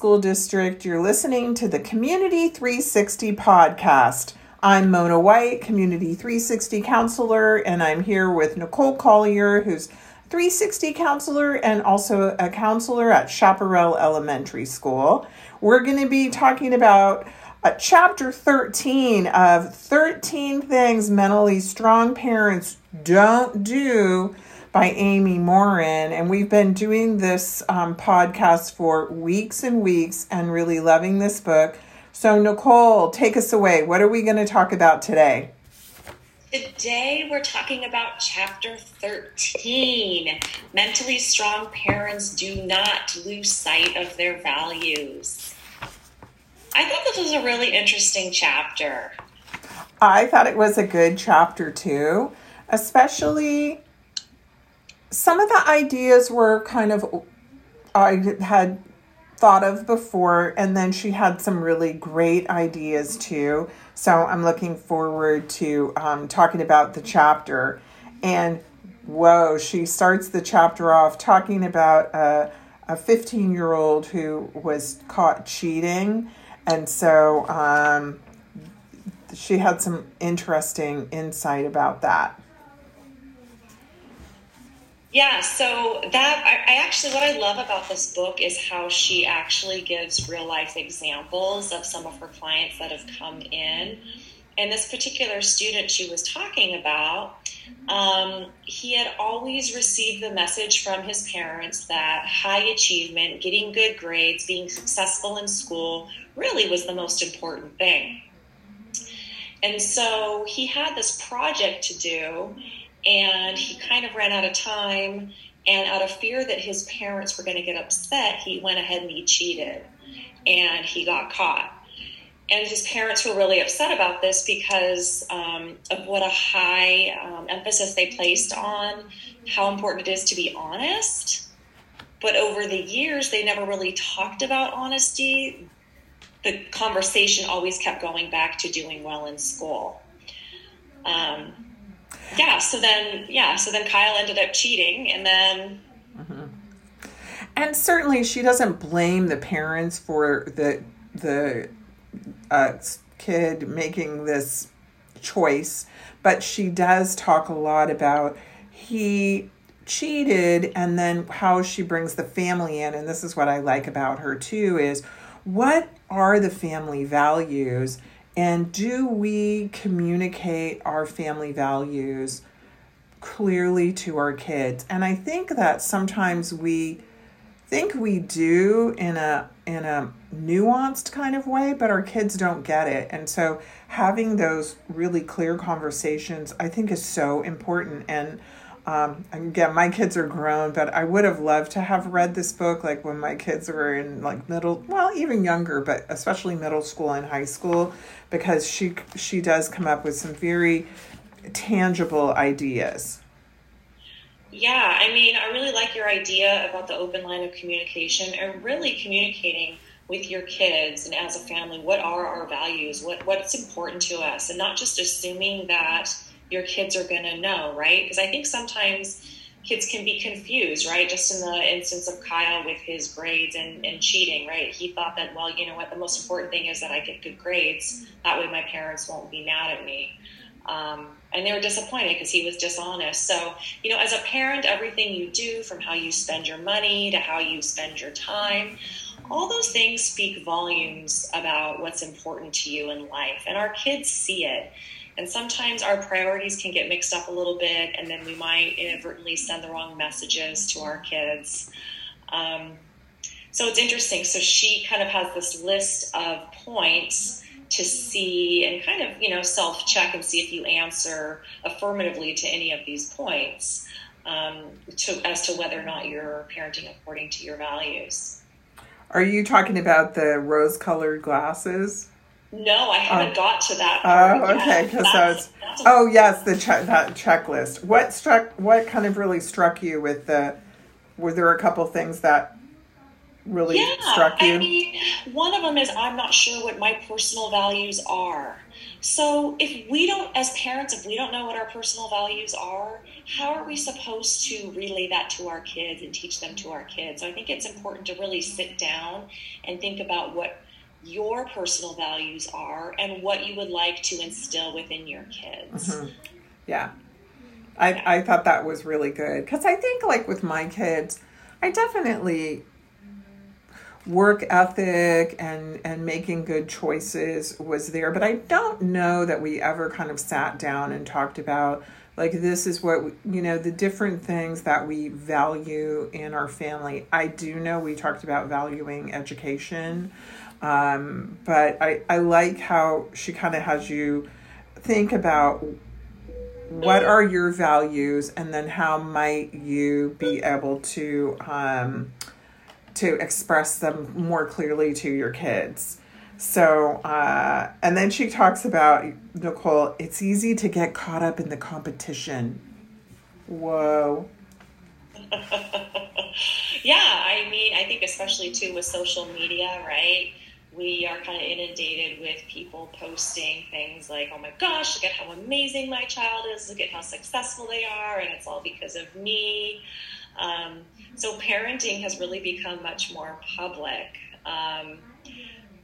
School District. You're listening to the Community 360 podcast. I'm Mona White, Community 360 counselor, and I'm here with Nicole Collier, who's 360 counselor and also a counselor at Chaparral Elementary School. We're going to be talking about uh, chapter 13 of 13 things mentally strong parents don't do by Amy Morin. And we've been doing this um, podcast for weeks and weeks and really loving this book. So, Nicole, take us away. What are we going to talk about today? Today, we're talking about chapter 13 Mentally Strong Parents Do Not Lose Sight of Their Values. I thought this was a really interesting chapter. I thought it was a good chapter too, especially some of the ideas were kind of I had thought of before, and then she had some really great ideas too. So I'm looking forward to um, talking about the chapter. And whoa, she starts the chapter off talking about a, a 15 year old who was caught cheating. And so um, she had some interesting insight about that. Yeah, so that I, I, actually what I love about this book is how she actually gives real life examples of some of her clients that have come in. And this particular student she was talking about, um, he had always received the message from his parents that high achievement, getting good grades, being successful in school really was the most important thing. And so he had this project to do and he kind of ran out of time. And out of fear that his parents were going to get upset, he went ahead and he cheated and he got caught. And his parents were really upset about this because um, of what a high um, emphasis they placed on how important it is to be honest. But over the years, they never really talked about honesty. The conversation always kept going back to doing well in school. Um, yeah, so then yeah, so then Kyle ended up cheating, and then. Mm-hmm. And certainly, she doesn't blame the parents for the the uh, kid making this choice, but she does talk a lot about he cheated and then how she brings the family in and this is what I like about her too is what are the family values and do we communicate our family values clearly to our kids? And I think that sometimes we think we do in a in a nuanced kind of way, but our kids don't get it. And so having those really clear conversations I think is so important and um, again, my kids are grown, but I would have loved to have read this book like when my kids were in like middle, well, even younger, but especially middle school and high school, because she she does come up with some very tangible ideas. Yeah, I mean, I really like your idea about the open line of communication and really communicating with your kids and as a family what are our values, what what's important to us, and not just assuming that your kids are going to know, right? Because I think sometimes kids can be confused, right? Just in the instance of Kyle with his grades and, and cheating, right? He thought that, well, you know what, the most important thing is that I get good grades. That way my parents won't be mad at me. Um, and they were disappointed because he was dishonest. So, you know, as a parent, everything you do from how you spend your money to how you spend your time, all those things speak volumes about what's important to you in life. And our kids see it. And sometimes our priorities can get mixed up a little bit, and then we might inadvertently send the wrong messages to our kids. Um, so it's interesting. So she kind of has this list of points to see and kind of, you know, self check and see if you answer affirmatively to any of these points um, to, as to whether or not you're parenting according to your values. Are you talking about the rose colored glasses? No, I haven't uh, got to that. Part Oh, okay. Because that's, oh yes, the che- that checklist. What struck? What kind of really struck you with the? Were there a couple things that really yeah, struck you? I mean, one of them is I'm not sure what my personal values are. So if we don't, as parents, if we don't know what our personal values are, how are we supposed to relay that to our kids and teach them to our kids? So I think it's important to really sit down and think about what your personal values are and what you would like to instill within your kids. Mm-hmm. Yeah. I, I thought that was really good because I think, like with my kids, I definitely work ethic and and making good choices was there but i don't know that we ever kind of sat down and talked about like this is what we, you know the different things that we value in our family. I do know we talked about valuing education um, but I, I like how she kind of has you think about what are your values and then how might you be able to um, to express them more clearly to your kids. So uh, and then she talks about nicole it's easy to get caught up in the competition. Whoa. Yeah i mean i think especially too with social media right? We are kind of inundated with people posting things like, oh my gosh, look at how amazing my child is, look at how successful they are, and it's all because of me. Um, so parenting has really become much more public. Um,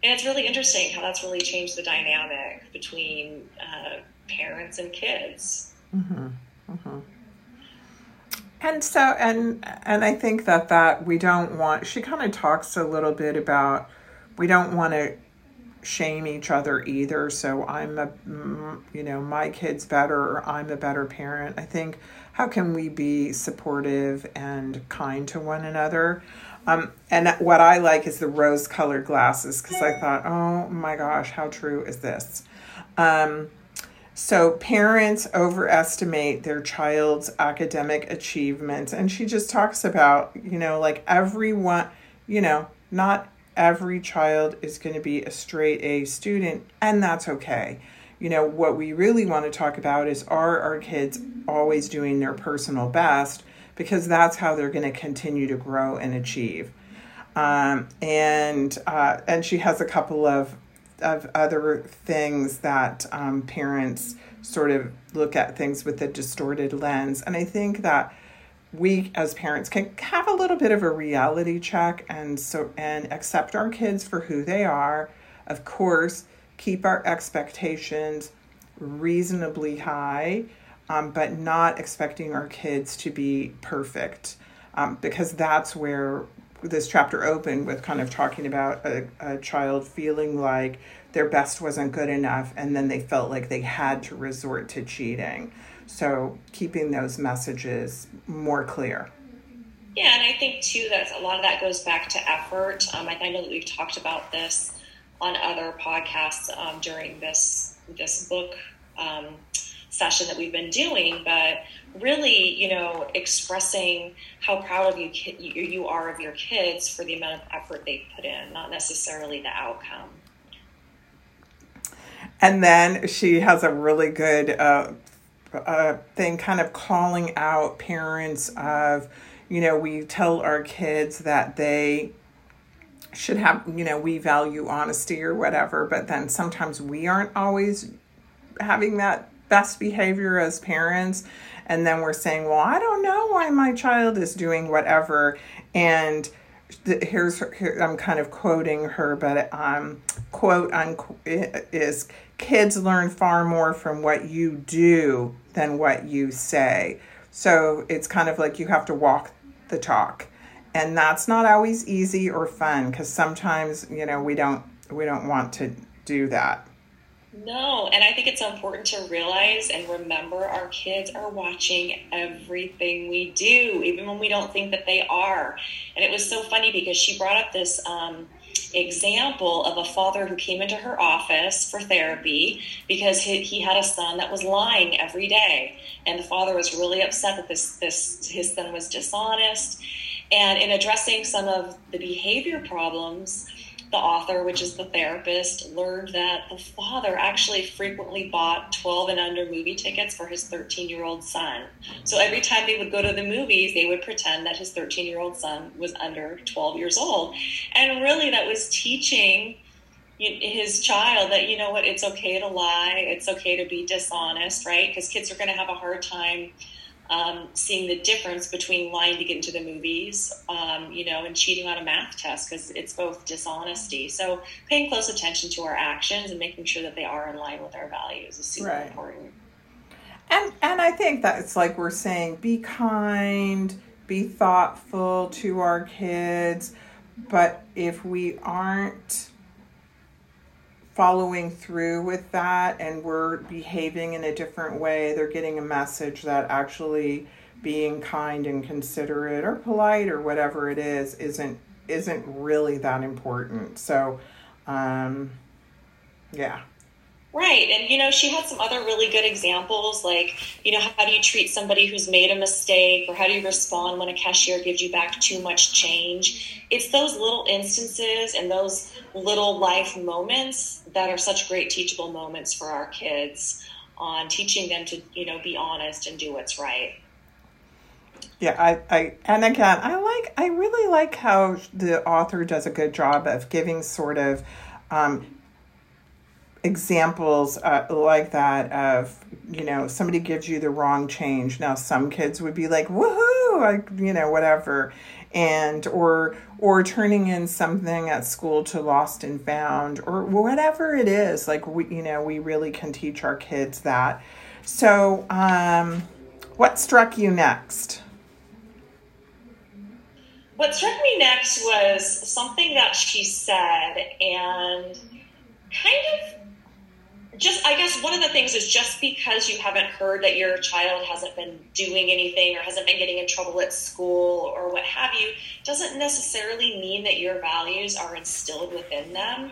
and it's really interesting how that's really changed the dynamic between uh, parents and kids. Mm-hmm. Mm-hmm. And so, and and I think that that we don't want. She kind of talks a little bit about we don't want to shame each other either. So I'm a, you know, my kid's better or I'm a better parent. I think how can we be supportive and kind to one another? Um, and what I like is the rose colored glasses because I thought, oh my gosh, how true is this? Um, so parents overestimate their child's academic achievements. And she just talks about, you know, like everyone, you know, not every child is going to be a straight A student, and that's okay. You know, what we really want to talk about is are our kids always doing their personal best? Because that's how they're going to continue to grow and achieve. Um, and uh, and she has a couple of of other things that um, parents sort of look at things with a distorted lens, and I think that we as parents can have a little bit of a reality check and so and accept our kids for who they are. Of course keep our expectations reasonably high um, but not expecting our kids to be perfect um, because that's where this chapter opened with kind of talking about a, a child feeling like their best wasn't good enough and then they felt like they had to resort to cheating so keeping those messages more clear. Yeah, and I think too that a lot of that goes back to effort. Um, I, I, know that we've talked about this on other podcasts um, during this this book um, session that we've been doing, but really, you know, expressing how proud of you you, you are of your kids for the amount of effort they put in, not necessarily the outcome. And then she has a really good uh, thing kind of calling out parents of, you know, we tell our kids that they should have, you know, we value honesty or whatever, but then sometimes we aren't always having that best behavior as parents. And then we're saying, well, I don't know why my child is doing whatever. And here's here, I'm kind of quoting her, but um, quote unquote is kids learn far more from what you do than what you say. So it's kind of like you have to walk the talk. And that's not always easy or fun because sometimes, you know, we don't we don't want to do that. No, and I think it's important to realize and remember our kids are watching everything we do, even when we don't think that they are. And it was so funny because she brought up this um, example of a father who came into her office for therapy because he, he, had a son that was lying every day. And the father was really upset that this, this his son was dishonest. And in addressing some of the behavior problems the author, which is the therapist, learned that the father actually frequently bought 12 and under movie tickets for his 13 year old son. So every time they would go to the movies, they would pretend that his 13 year old son was under 12 years old. And really, that was teaching his child that, you know what, it's okay to lie, it's okay to be dishonest, right? Because kids are going to have a hard time um, seeing the difference between lying to get into the movies, um, you know, and cheating on a math test because it's both dishonesty. So paying close attention to our actions and making sure that they are in line with our values is super right. important. And and I think that it's like we're saying, be kind, be thoughtful to our kids, but if we aren't following through with that and we're behaving in a different way, they're getting a message that actually being kind and considerate or polite or whatever it is isn't isn't really that important. So um yeah. Right. And, you know, she had some other really good examples like, you know, how do you treat somebody who's made a mistake or how do you respond when a cashier gives you back too much change? It's those little instances and those little life moments that are such great teachable moments for our kids on teaching them to, you know, be honest and do what's right. Yeah, I, I, and again, I like, I really like how the author does a good job of giving sort of um, examples uh, like that of you know somebody gives you the wrong change. Now some kids would be like woohoo like you know whatever. And or or turning in something at school to lost and found or whatever it is. Like we you know we really can teach our kids that. So um what struck you next? What struck me next was something that she said and kind of just i guess one of the things is just because you haven't heard that your child hasn't been doing anything or hasn't been getting in trouble at school or what have you doesn't necessarily mean that your values are instilled within them.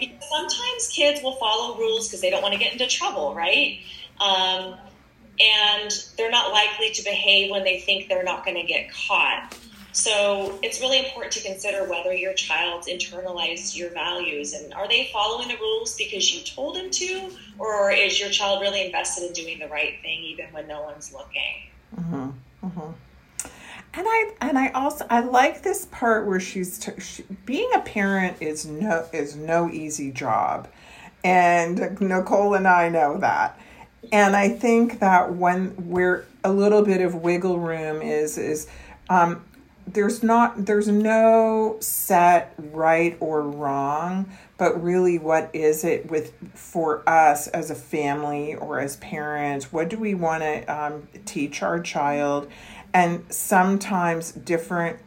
Because sometimes kids will follow rules because they don't want to get into trouble right? Um, and they're not likely to behave when they think they're not going to get caught so it's really important to consider whether your child's internalized your values and are they following the rules because you told them to, or is your child really invested in doing the right thing even when no one's looking? Mm-hmm. Mm-hmm. And I and I also I like this part where she's t- she, being a parent is no is no easy job, and Nicole and I know that. And I think that when we're a little bit of wiggle room is is um, there's not there's no set right or wrong but really what is it with for us as a family or as parents? What do we want to um, teach our child? And sometimes different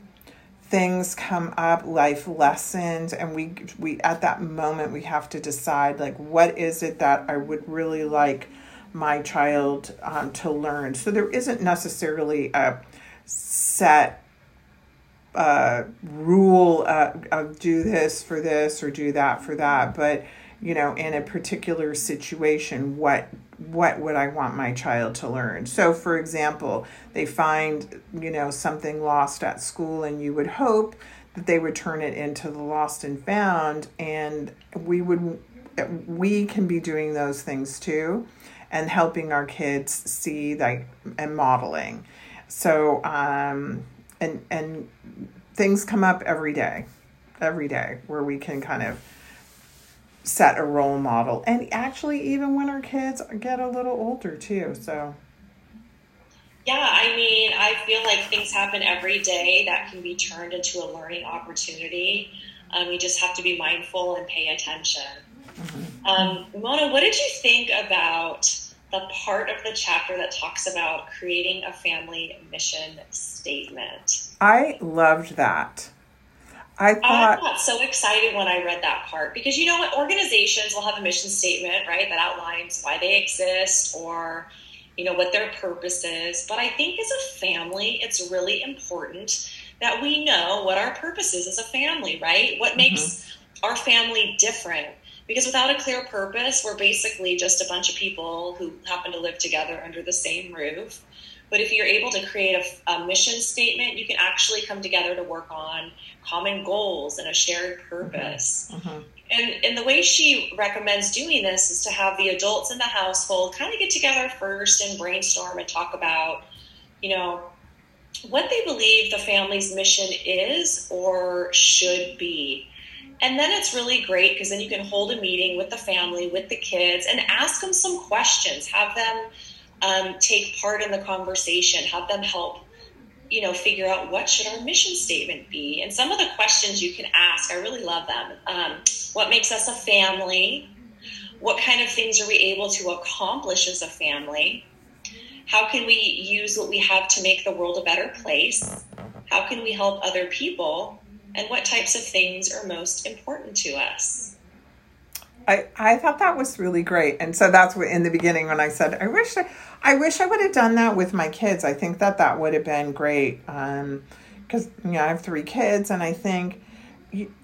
things come up life lessons and we we at that moment we have to decide like what is it that i would really like my child um, to learn? So there isn't necessarily a set uh, rule uh, of do this for this or do that for that, but you know, in a particular situation, what what would I want my child to learn? So, for example, they find you know something lost at school, and you would hope that they would turn it into the lost and found, and we would we can be doing those things too, and helping our kids see like and modeling. So, um, and and things come up every day, every day where we can kind of set a role model. And actually, even when our kids get a little older, too. So, yeah, I mean, I feel like things happen every day that can be turned into a learning opportunity. Um, you just have to be mindful and pay attention. Mm-hmm. Um, Mona, what did you think about the part of the chapter that talks about creating a family mission statement? I loved that. I thought I got so excited when I read that part because you know what organizations will have a mission statement, right, that outlines why they exist or you know what their purpose is. But I think as a family, it's really important that we know what our purpose is as a family, right? What makes mm-hmm. our family different? Because without a clear purpose, we're basically just a bunch of people who happen to live together under the same roof But if you're able to create a, a mission statement, you can actually come together to work on common goals and a shared purpose. Mm-hmm. And, and the way she recommends doing this is to have the adults in the household kind of get together first and brainstorm and talk about, you know, what they believe the family's mission is or should be. And then it's really great because then you can hold a meeting with the family, with the kids, and ask them some questions. Have them um, take part in the conversation. Have them help, you know, figure out what should our mission statement be. And some of the questions you can ask, I really love them. Um, what makes us a family? What kind of things are we able to accomplish as a family? How can we use what we have to make the world a better place? How can we help other people? And what types of things are most important to us? I, I thought that was really great. And so that's what in the beginning when I said, I wish I, I wish I would have done that with my kids. I think that that would have been great. Um, cause you know, I have three kids and I think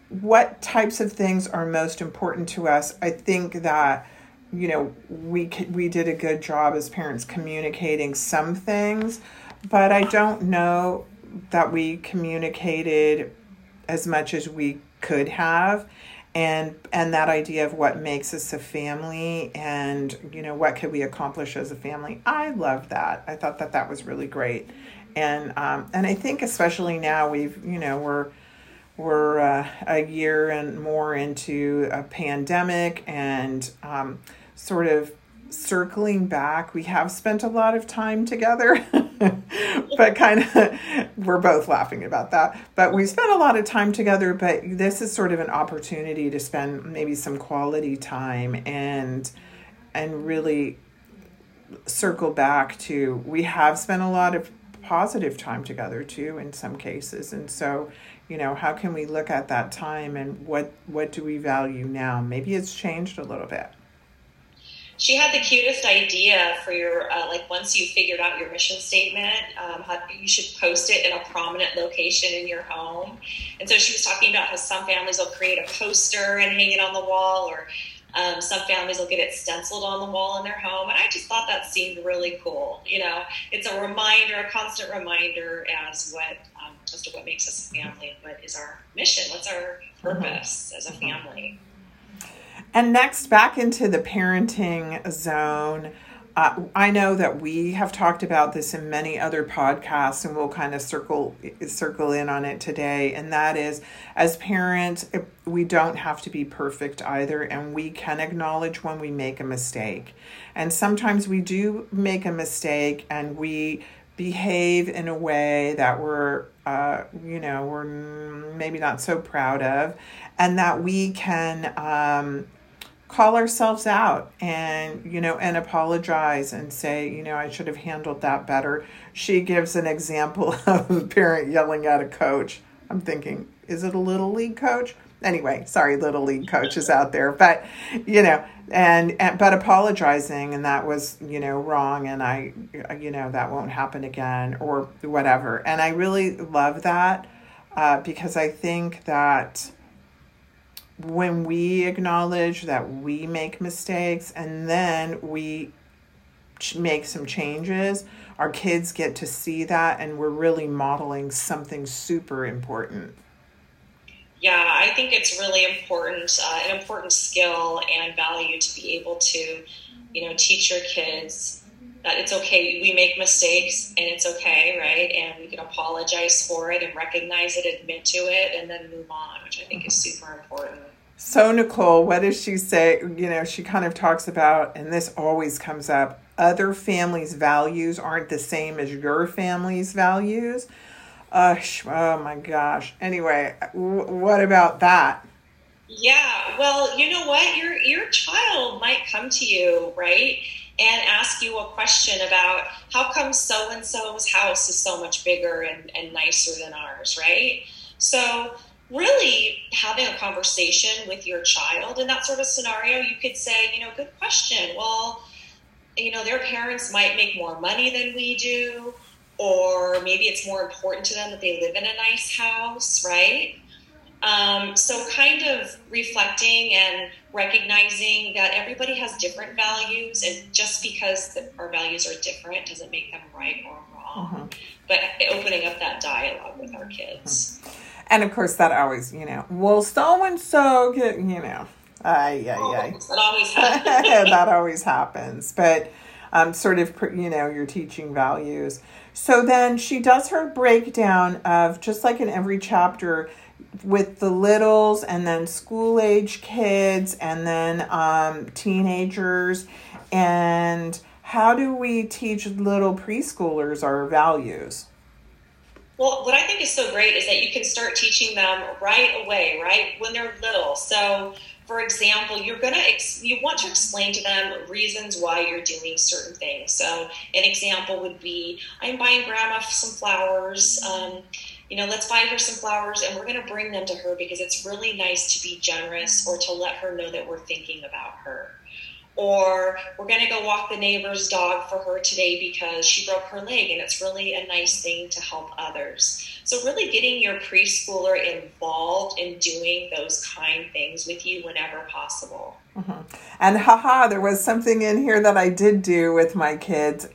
what types of things are most important to us. I think that, you know, we, we did a good job as parents communicating some things, but I don't know that we communicated as much as we could have and and that idea of what makes us a family and you know what could we accomplish as a family. I love that. I thought that that was really great. And um, and i think especially now we've you know we're we're uh, a year and more into a pandemic and um, sort of circling back. We have spent a lot of time together but kind of we're both laughing about that. But we spent a lot of time together but this is sort of an opportunity to spend maybe some quality time and and really circle back to we have spent a lot of positive time together too in some cases. And so you know how can we look at that time and what what do we value now? Maybe it's changed a little bit she had the cutest idea for your uh, like once you figured out your mission statement um, how, you should post it in a prominent location in your home. And so she was talking about how some families will create a poster and hang it on the wall or um, some families will get it stenciled on the wall in their home. And i just thought that seemed really cool you know? It's a reminder a constant reminder as what um, as to what makes us a family what is our mission what's our purpose mm-hmm. as a family and next, back into the parenting zone. Uh, I know that we have talked about this in many other podcasts, and we'll kind of circle circle in on it today. And that is, as parents, we don't have to be perfect either, and we can acknowledge when we make a mistake. And sometimes we do make a mistake, and we behave in a way that we're, uh, you know, we're maybe not so proud of, and that we can. Um, call ourselves out and you know and apologize and say you know i should have handled that better. She gives an example of a parent yelling at a coach. I'm thinking is it a little league coach? Anyway sorry little league coaches out there but you know and, and but apologizing and that was you know wrong and i you know that won't happen again or whatever. And i really love that uh, because i think that when we acknowledge that we make mistakes and then we make some changes, our kids get to see that and we're really modeling something super important. Yeah, I think it's really important, uh, an important skill and value to be able to, you know, teach your kids that it's okay. We make mistakes and it's okay, right? And we can apologize for it and recognize it, admit to it, and then move on, which I think is super important. So, Nicole, what does she say? You know, she kind of talks about, and this always comes up other families' values aren't the same as your family's values. Uh, oh my gosh. Anyway, w- what about that? Yeah, well, you know what? Your your child might come to you, right? And ask you a question about how come so and so's house is so much bigger and, and nicer than ours, right? So really having a conversation with your child in that sort of scenario, you could say, you know, good question. Well, you know, their parents might make more money than we do, or maybe it's more important to them that they live in a nice house, right? Um, so, kind of reflecting and recognizing that everybody has different values, and just because our values are different doesn't make them right or wrong. Mm-hmm. But opening up that dialogue with our kids. Mm-hmm. And of course, that always, you know, well, so and so get, you know, ay, ay, oh, ay. That always happens. that always happens. But um, sort of, you know, you're teaching values. So then she does her breakdown of just like in every chapter with the littles and then school age kids and then um, teenagers. And how do we teach little preschoolers our values? Well, what I think is so great is that you can start teaching them right away, right when they're little. So, for example, you're gonna ex- you want to explain to them reasons why you're doing certain things. So, an example would be, I'm buying grandma some flowers. Um, you know, let's buy her some flowers, and we're gonna bring them to her because it's really nice to be generous or to let her know that we're thinking about her or we're going to go walk the neighbor's dog for her today because she broke her leg and it's really a nice thing to help others. So, really getting your preschooler involved in doing those kind things with you whenever possible. Mm-hmm. And haha, there was something in here that I did do with my kids.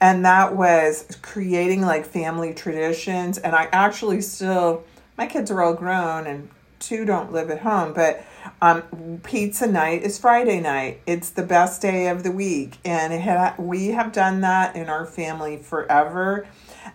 And that was creating like family traditions. And I actually still, my kids are all grown and two don't live at home, but um, pizza night is Friday night. It's the best day of the week, and had, we have done that in our family forever.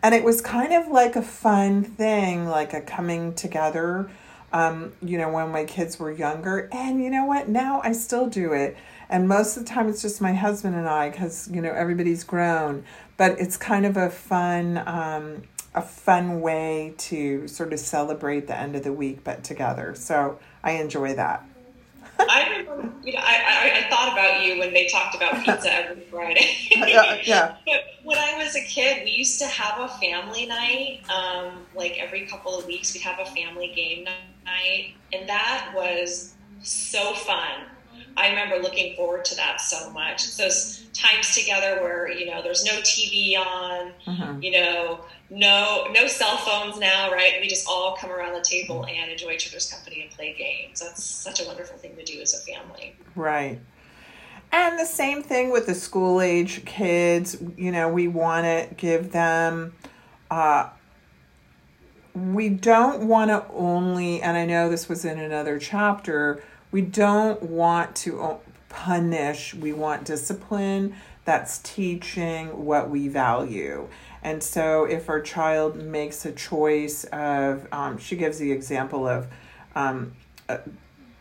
And it was kind of like a fun thing, like a coming together. Um, you know, when my kids were younger, and you know what? Now I still do it, and most of the time it's just my husband and I, because you know everybody's grown. But it's kind of a fun. Um, a fun way to sort of celebrate the end of the week, but together. So I enjoy that. I remember, you know, I, I, I, thought about you when they talked about pizza every Friday. yeah, yeah. But when I was a kid, we used to have a family night. Um, like every couple of weeks, we'd have a family game night, and that was so fun. I remember looking forward to that so much. It's those times together where you know there's no TV on, mm-hmm. you know, no no cell phones now, right? We just all come around the table and enjoy each other's company and play games. That's such a wonderful thing to do as a family. Right. And the same thing with the school age kids. You know, we want to give them. Uh, we don't want to only, and I know this was in another chapter. We don't want to punish. We want discipline that's teaching what we value. And so, if our child makes a choice of, um, she gives the example of um, uh,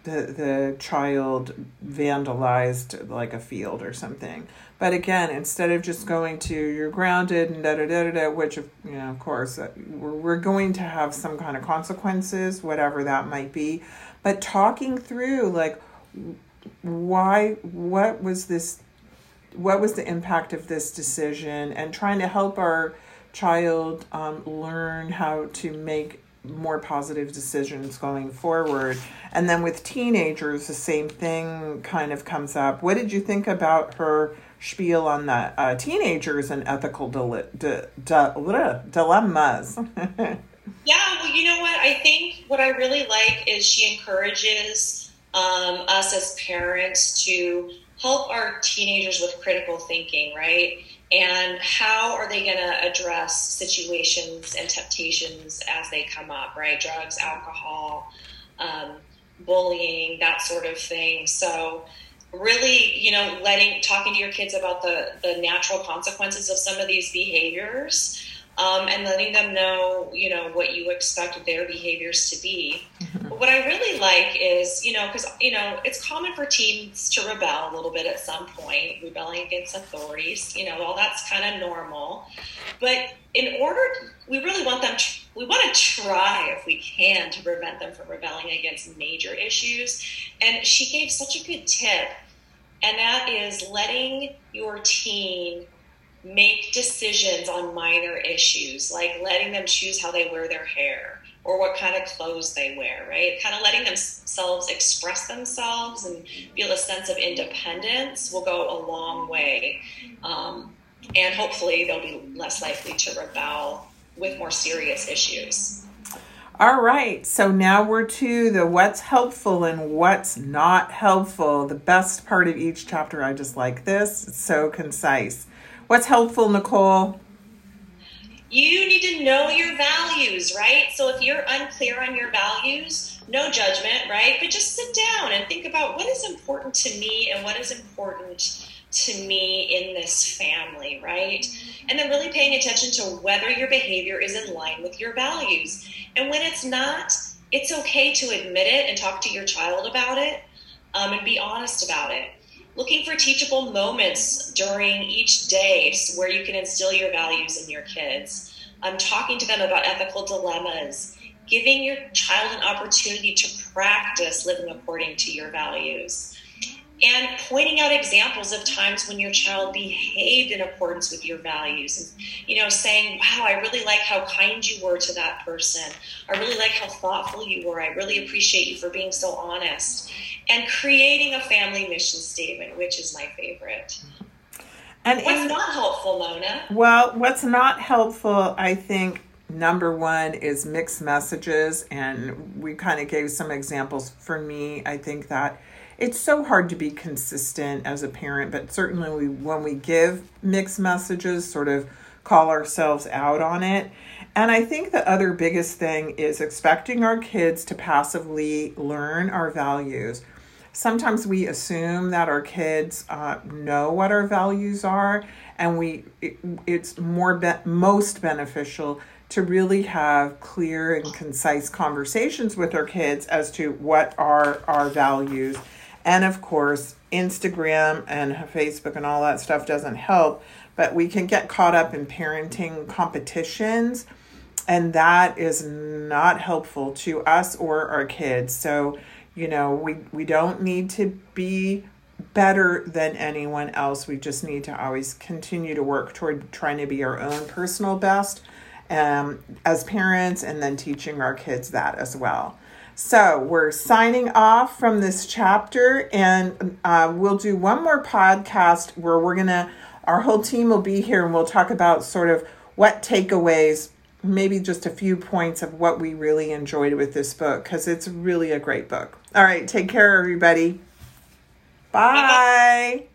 the the child vandalized like a field or something. But again, instead of just going to you're grounded and da da da da, da which of you know, of course, uh, we're going to have some kind of consequences, whatever that might be. But talking through like why, what was this what was the impact of this decision and trying to help our child um, learn how to make more positive decisions going forward. And then with teenagers, the same thing kind of comes up. What did you think about her spiel on the uh, teenagers and ethical dile- di- di- dilemmas? yeah, well, you know what? I think what I really like is she encourages um, us as parents to help our teenagers with critical thinking, right? And how are they going to address situations and temptations as they come up, right? Drugs, alcohol, um, bullying, that sort of thing. So, really, you know, letting talking to your kids about the the natural consequences of some of these behaviors um, and letting them know, you know, what you expect their behaviors to be. Mm-hmm. But what I really like is, you know, because, you know, it's common for teens to rebel a little bit at some point, rebelling against authorities, you know, all that's kind of normal. But in order, we really want them, to, we want to try, if we can, to prevent them from rebelling against major issues. And she gave such a good tip, and that is letting your teen make decisions on minor issues, like letting them choose how they wear their hair or what kind of clothes they wear, right? Kind of letting themselves express themselves and feel a sense of independence will go a long way. Um, and hopefully they'll be less likely to rebel with more serious issues. All right, so now we're to the what's helpful and what's not helpful. The best part of each chapter, I just like this. It's so concise. What's helpful, Nicole? you need to know your values, right? So if you're unclear on your values, no judgment, right? But just sit down and think about what is important to me and what is important to me in this family, right? And then really paying attention to whether your behavior is in line with your values. And when it's not, it's okay to admit it and talk to your child about it um, and be honest about it. Looking for teachable moments during each day where you can instill your values in your kids. Um, talking to them about ethical dilemmas, giving your child an opportunity to practice living according to your values and pointing out examples of times when your child behaved in accordance with your values. And you know saying wow i really like how kind you were to that person. I really like how thoughtful you were. I really appreciate you for being so honest. And creating a family mission statement which is my favorite. And what's not helpful mona? Well what's not helpful i think number one is mixed messages. And we kind of gave some examples. For me i think that it's so hard to be consistent as a parent, but certainly we, when we give mixed messages, sort of call ourselves out on it. And I think the other biggest thing is expecting our kids to passively learn our values. Sometimes we assume that our kids uh, know what our values are, and we it, it's more be- most beneficial to really have clear and concise conversations with our kids as to what are our values and of course, Instagram and Facebook and all that stuff doesn't help, but we can get caught up in parenting competitions, and that is not helpful to us or our kids. So, you know, we, we don't need to be better than anyone else. We just need to always continue to work toward trying to be our own personal best um, as parents and then teaching our kids that as well. So we're signing off from this chapter, and uh, we'll do one more podcast where we're gonna, our whole team will be here, and we'll talk about sort of what takeaways, maybe just a few points of what we really enjoyed with this book, because it's really a great book. All right, take care, everybody. Bye.